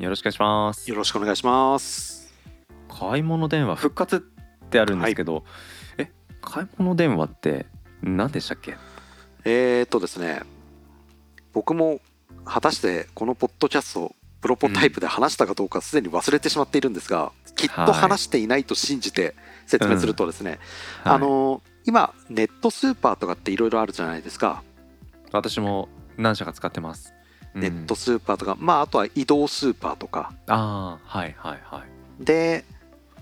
よろしくお願いします。よろしくお願いします。買い物電話復活ってあるんですけど、え買い物電話って何でしたっけ？えー、っとですね、僕も果たしてこのポッドキャスト、プロポタイプで話したかどうかすでに忘れてしまっているんですが、きっと話していないと信じて説明するとですね、あの今、ネットスーパーとかっていろいろあるじゃないですか。私も何社か使ってます、うんネットスーパーとか、まあ、あとは移動スーパーとか。ああはいはいはい。で、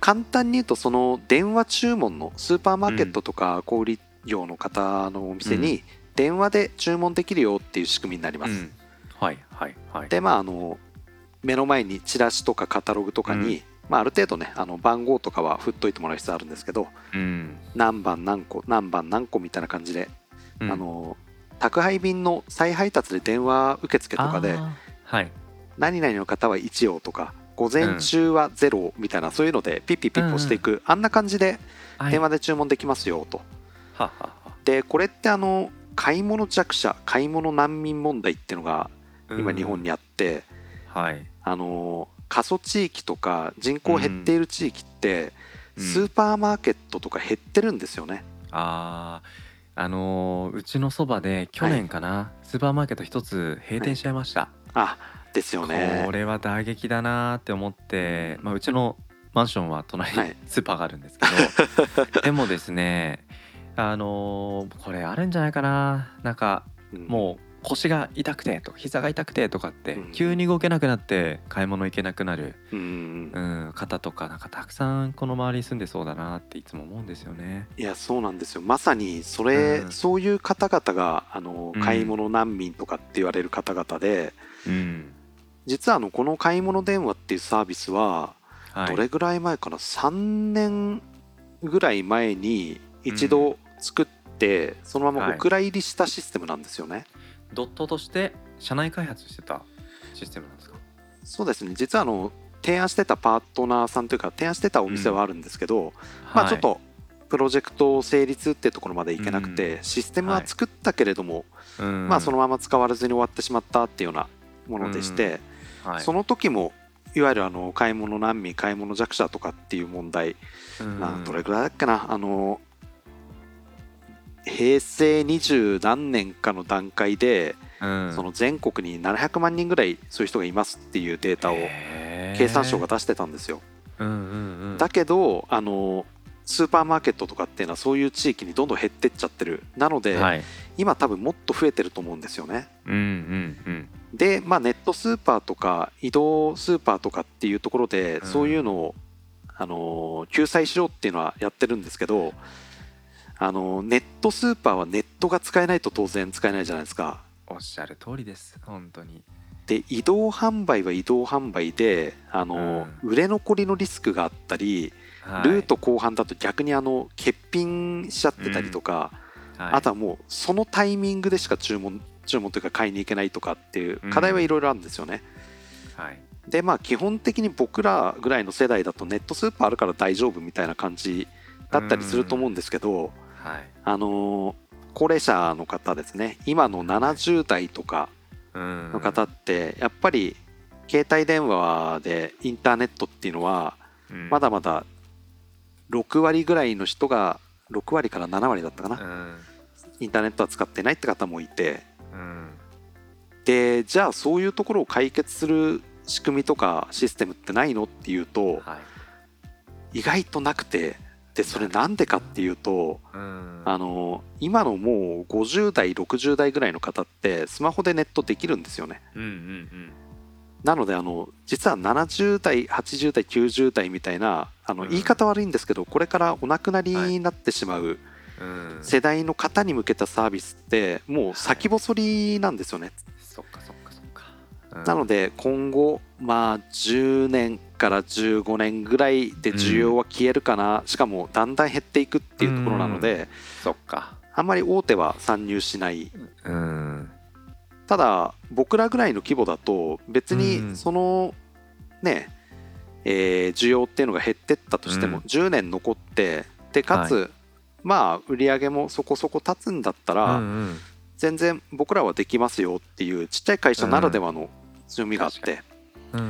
簡単に言うと、その電話注文のスーパーマーケットとか小売業の方のお店に電話で注文できるよっていう仕組みになります。うん。はいはいはい。でまああの目の前にチラシとかカタログとかに、うん。まあ、ある程度ねあの番号とかは振っといてもらう必要あるんですけどうん。何番何個何番何個みたいな感じで、うん。あの宅配便の再配達で電話受付とかではい。何々の方は1をとか午前中は0みたいな、そういうのでピッピッピッポしていく、あんな感じではい。電話で注文できますよと。ははは。でこれってあの買い物弱者買い物難民問題っていうのが今日本にあって、はい。あの過疎地域とか人口減っている地域って、うん。スーパーマーケットとか減ってるんですよね。あーあのーうちのそばで去年かな、スーパーマーケット一つ閉店しちゃいました、あですよね。こ。れは打撃だなーって思って、まあ、うちのマンションは隣にはい。スーパーがあるんですけど、でもですねあのーこれあるんじゃないかななんかうん。もう腰が痛くてとか膝が痛くてとかってうん。急に動けなくなって買い物行けなくなる、うんうん、方とかなんかたくさんこの周りに住んでそうだなっていつも思うんですよね。いやそうなんですよ。まさにそれ、うん。そういう方々があのうん。買い物難民とかって言われる方々で、うん。実はあのこの買い物電話っていうサービスははい、どれぐらい前かな、3年ぐらい前に一度作って、そのままお蔵入りしたシステムなんですよね。ドットとして社内開発してたシステムなんですか？そうですね。実はあの提案してたパートナーさんというか提案してたお店はあるんですけど、まあちょっ、とプロジェクト成立ってところまでいけなくて、システムは作ったけれども、はい。うん。まあそのまま使われずに終わってしまったっていうようなものでして、はい。その時もいわゆるあの買い物難民買い物弱者とかっていう問題、うん。まあどれぐらいだっけな？あの平成二十何年かの段階で、うん。その全国に700万人ぐらいそういう人がいますっていうデータを経産省が出してたんですよ。うんうんうん。だけどあのスーパーマーケットとかっていうのはそういう地域にどんどん減ってっちゃってる。なので、はい。今多分もっと増えてると思うんですよね。うんうんうん。で、まあ、ネットスーパーとか移動スーパーとかっていうところで、うん。そういうのを、あのー救済しようっていうのはやってるんですけど、あのーネットスーパーはネットが使えないと当然使えないじゃないですか。おっしゃる通りです。本当に。で移動販売は移動販売で、あのー売れ残りのリスクがあったり、はい。ルート後半だと逆にあの欠品しちゃってたりとか、はい。あとはもうそのタイミングでしか注文注文というか買いに行けないとかっていう課題はいろいろあるんですよね。はい。でまあ基本的に僕らぐらいの世代だとネットスーパーあるから大丈夫みたいな感じだったりすると思うんですけど、はい。あのー高齢者の方ですね。今の70代とかうん。の方ってやっぱり携帯電話でインターネットっていうのはうん。まだまだ6割ぐらいの人が6割から7割だったかな。うん。インターネットは使ってないって方もいて。うん。でじゃあそういうところを解決する仕組みとかシステムってないのっていうとはい。意外となくてでそれなんでかっていうとうん。あの今のもう50代60代ぐらいの方ってスマホでネットできるんですよね。うんうんなのであの実は70代80代90代みたいなあのうん。言い方悪いんですけどこれからお亡くなりになってしまううん。うん世代の方に向けたサービスってもう先細りなんですよね。そっかそっかそっか。なので今後まあ10年から15年ぐらいで需要は消えるかな、しかもだんだん減っていくっていうところなので、そっか。あんまり大手は参入しない。うん。ただ僕らぐらいの規模だと別うん。にそのねえー需要っていうのが減ってったとしてもうん。10年残ってでかつ、まあ売り上げもそこそこ立つんだったうらんうん。全然僕らはできますよっていうちっちゃい会社ならではの強みがあっ確てうんうん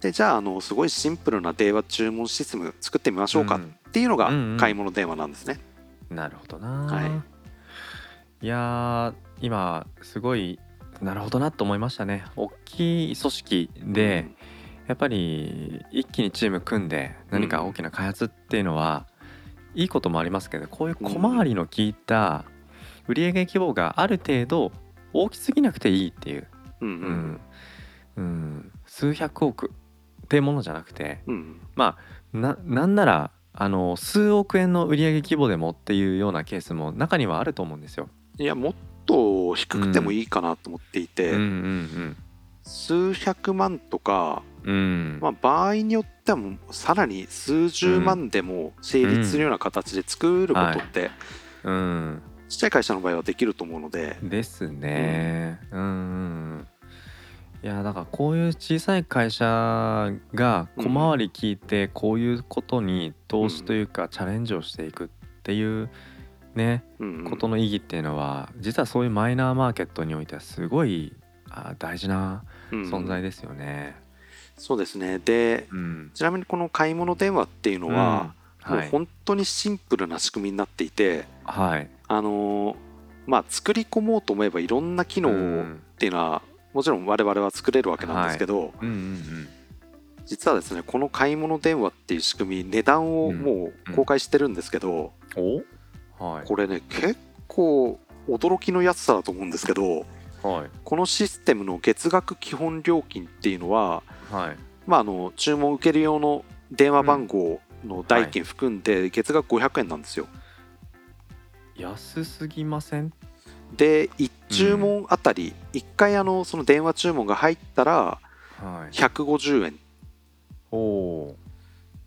でじゃああのすごいシンプルな電話注文システム作ってみましょうかっていうのがうんうん。買い物電話なんですね。うんなるほどな、はい。いやー今すごいなるほどなと思いましたね。大きい組織で、やっぱり一気にチーム組んで何か大きな開発っていうのは、いいこともありますけどこういう小回りの効いた売上規模がある程度大きすぎなくていいっていう、うんううん。んうん。数百億っていうものじゃなくてうん。まあななんならあの数億円の売上規模でもっていうようなケースも中にはあると思うんですよ。いやもっと低くてもいいかなと思っていて、うん。うん。数百万とかうん。うんまあ、場合によってはもうさらに数十万でも成立するような形で作ることってうん。ちっちゃい会社の場合はできると思うので、ですね。うんうんうん。いやだからこういう小さい会社が小回り聞いてこういうことに投資というかチャレンジをしていくっていうねうん。うんことの意義っていうのは実はそういうマイナーマーケットにおいてはすごいあ大事なうん存在ですよね。そうですね。でうん。ちなみにこの買い物電話っていうのは、もうはい。本当にシンプルな仕組みになっていてはい。あのーまあ作り込もうと思えばいろんな機能うん。っていうのはもちろん我々は作れるわけなんですけど、実はですねこの買い物電話っていう仕組み値段をもう公開してるんですけど、はい。これね結構驚きの安さだと思うんですけどはい。このシステムの月額基本料金っていうのは、はい。まあ、あの注文を受ける用の電話番号の代金含んで月額500円なんですよ。安すぎません？で1注文あたり1回あのその電話注文が入ったらはい。150円。おお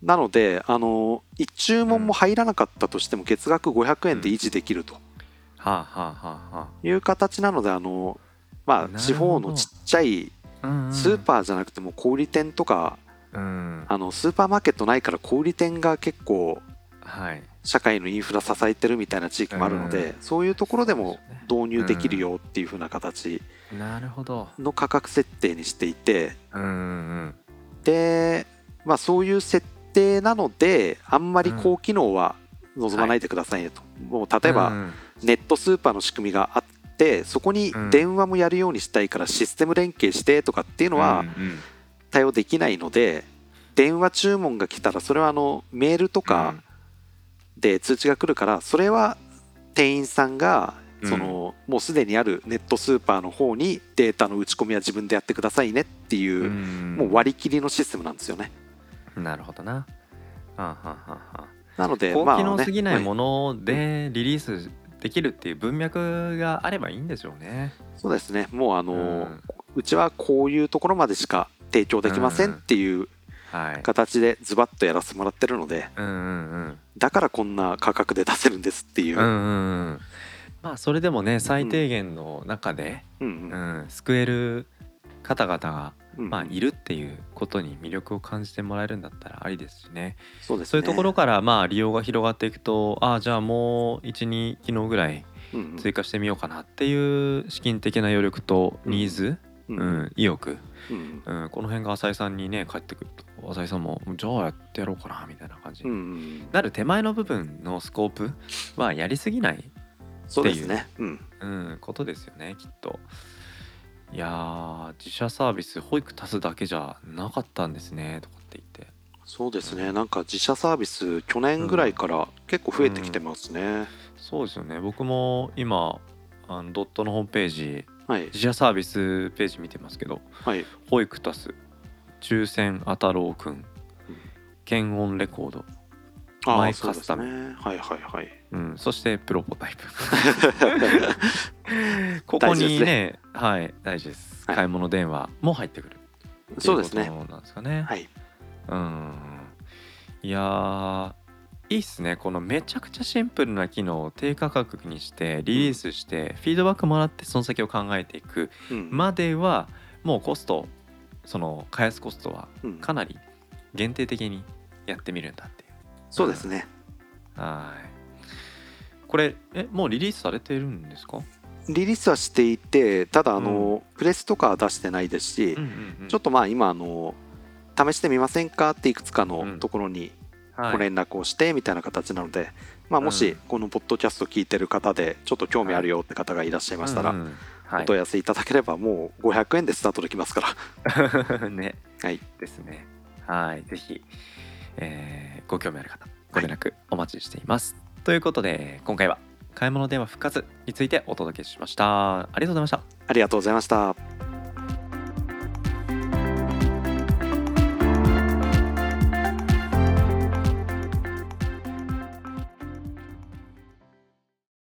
なのであの1注文も入らなかったとしても月額500円で維持できると。いう形なのであのまあ地方のちっちゃいスーパーじゃなくても小売店とかうん。あのスーパーマーケットないから小売店が結構はい。社会のインフラ支えてるみたいな地域もあるので、そういうところでも導入できるよっていう風な形なるほど。の価格設定にしていてで、まあ、そういう設定なのであんまり高機能は望まないでくださいねと、もう例えばうんネットスーパーの仕組みがあってそこに電話もやるようにしたいからシステム連携してとかっていうのは対応できないので電話注文が来たらそれはあのメールとかで通知が来るからそれは店員さんがうんそのもうすでにあるネットスーパーの方にデータの打ち込みは自分でやってくださいねってういう、んもう割り切りのシステムなんですよね。なるほどな。はあはあはあはあなので、高まあね機能すぎないもはのでリリースできるっていう文脈があればいいんでしょうね。そうですね、もうあの、ううんちはこういうところまでしか提供できませんっていうはい。形でズバッとやらせてもらってるので、うんうんうん。だからこんな価格で出せるんですっていう。うんうんうん。まあそれでもね最低限の中で、うんううんん、救える方々が、うんまあ、いるっていうことに魅力を感じてもらえるんだったらありですしねそうですねそういうところからまあ利用が広がっていくとああじゃあもう12機能ぐらい追加してみようかなっていう資金的な余力とニーズ、ううんん意欲、うん。うん、この辺が浅井さんにね返ってくると。浅井さんもじゃあやってやろうかなみたいな感じ。うんうにん。なる手前の部分のスコープはやりすぎない、そうですね。う。ん。うん、ことですよねきっと。いやー自社サービス保育足すだけじゃなかったんですねとかって言って。そうですね、なんか自社サービス、去年ぐらいから結構増えてきてますね。そうですよね。僕も今あのドットのホームページはい、自社サービスページ見てますけどはい、保育足す抽選あたろうくん検温レコード、マイカスタム。ね。はいはいはい。うん、そしてプロポタイプ。ここにねはい大事です、はい。買い物電話も入ってくる。そうですね。なんですかね、はい。うん。いやーいいっすね。このめちゃくちゃシンプルな機能を低価格にしてリリースしてフィードバックもらってその先を考えていくうん。まではもうコストその開発コストはうん。かなり限定的にやってみるんだっていう。そうですね。はい。これえもうリリースされてるんですか？リリースはしていてただあの、プレスとかは出してないですし、ちょっととまあ今あの試してみませんかっていくつかのうん。ところにごご連絡をしてみたいな形なので、まあ、もしうんこのポッドキャスト聞いてる方でちょっと興味あるよって方がいらっしゃいましたら、はいお問い合わせいただければもう500円でスタートできますから ね、はい、ですね。はい、ぜひ、えーご興味ある方、ご連絡お待ちしています。ということで、今回は買い物電話復活についてお届けしました。ありがとうございました。ありがとうございました。